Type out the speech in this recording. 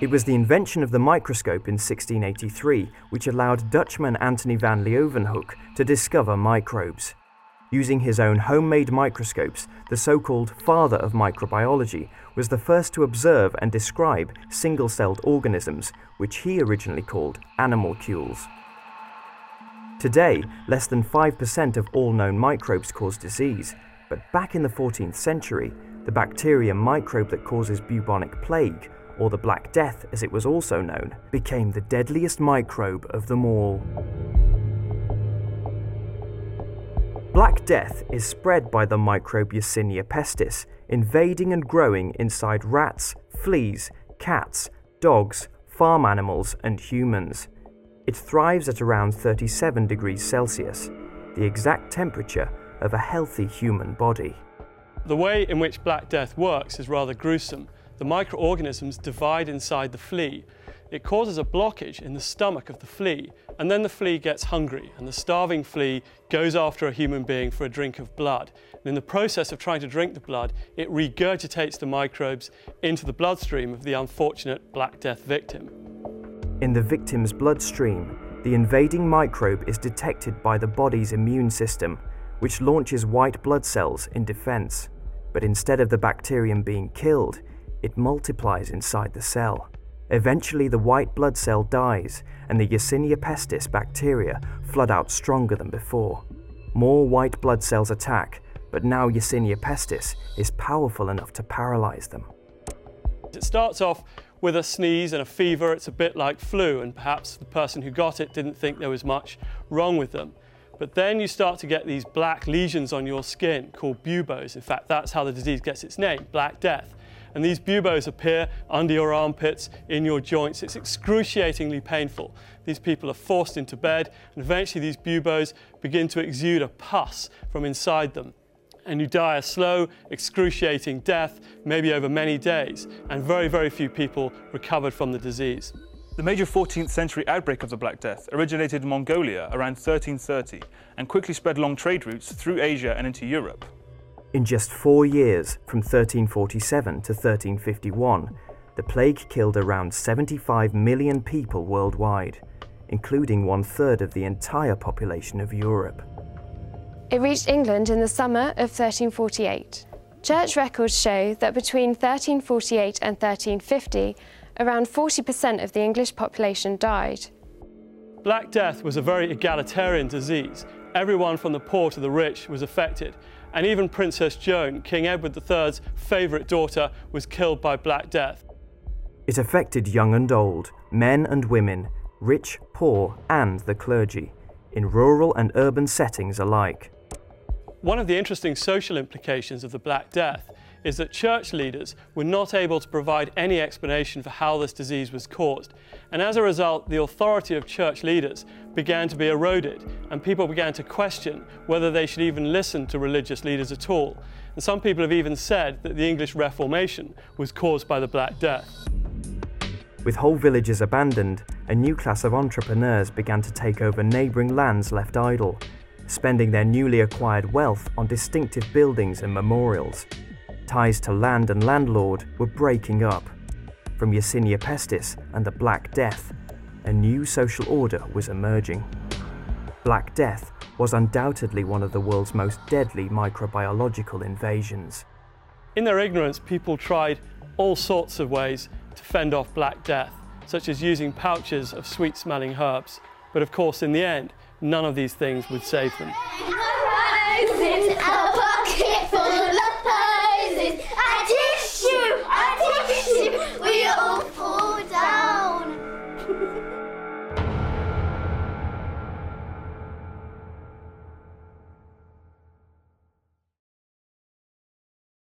It was the invention of the microscope in 1683 which allowed Dutchman Antony van Leeuwenhoek to discover microbes. Using his own homemade microscopes, the so called father of microbiology was the first to observe and describe single celled organisms, which he originally called animalcules. Today, less than 5% of all known microbes cause disease, but back in the 14th century, the bacterium microbe that causes bubonic plague or the Black Death as it was also known, became the deadliest microbe of them all. Black Death is spread by the microbe Yersinia pestis, invading and growing inside rats, fleas, cats, dogs, farm animals, and humans. It thrives at around 37 degrees Celsius, the exact temperature of a healthy human body. The way in which Black Death works is rather gruesome the microorganisms divide inside the flea. It causes a blockage in the stomach of the flea, and then the flea gets hungry, and the starving flea goes after a human being for a drink of blood. And in the process of trying to drink the blood, it regurgitates the microbes into the bloodstream of the unfortunate Black Death victim. In the victim's bloodstream, the invading microbe is detected by the body's immune system, which launches white blood cells in defense. But instead of the bacterium being killed, it multiplies inside the cell. Eventually, the white blood cell dies, and the Yersinia pestis bacteria flood out stronger than before. More white blood cells attack, but now Yersinia pestis is powerful enough to paralyze them. It starts off with a sneeze and a fever. It's a bit like flu, and perhaps the person who got it didn't think there was much wrong with them. But then you start to get these black lesions on your skin called buboes. In fact, that's how the disease gets its name, Black Death and these buboes appear under your armpits, in your joints. It's excruciatingly painful. These people are forced into bed, and eventually these buboes begin to exude a pus from inside them. And you die a slow, excruciating death, maybe over many days, and very, very few people recovered from the disease. The major 14th century outbreak of the Black Death originated in Mongolia around 1330 and quickly spread along trade routes through Asia and into Europe. In just four years, from 1347 to 1351, the plague killed around 75 million people worldwide, including one third of the entire population of Europe. It reached England in the summer of 1348. Church records show that between 1348 and 1350, around 40% of the English population died. Black Death was a very egalitarian disease. Everyone from the poor to the rich was affected, and even Princess Joan, King Edward III's favourite daughter, was killed by Black Death. It affected young and old, men and women, rich, poor, and the clergy, in rural and urban settings alike. One of the interesting social implications of the Black Death is that church leaders were not able to provide any explanation for how this disease was caused. And as a result, the authority of church leaders began to be eroded, and people began to question whether they should even listen to religious leaders at all. And some people have even said that the English Reformation was caused by the Black Death. With whole villages abandoned, a new class of entrepreneurs began to take over neighbouring lands left idle, spending their newly acquired wealth on distinctive buildings and memorials ties to land and landlord were breaking up. From Yersinia pestis and the Black Death, a new social order was emerging. Black Death was undoubtedly one of the world's most deadly microbiological invasions. In their ignorance, people tried all sorts of ways to fend off Black Death, such as using pouches of sweet smelling herbs. But of course, in the end, none of these things would save them.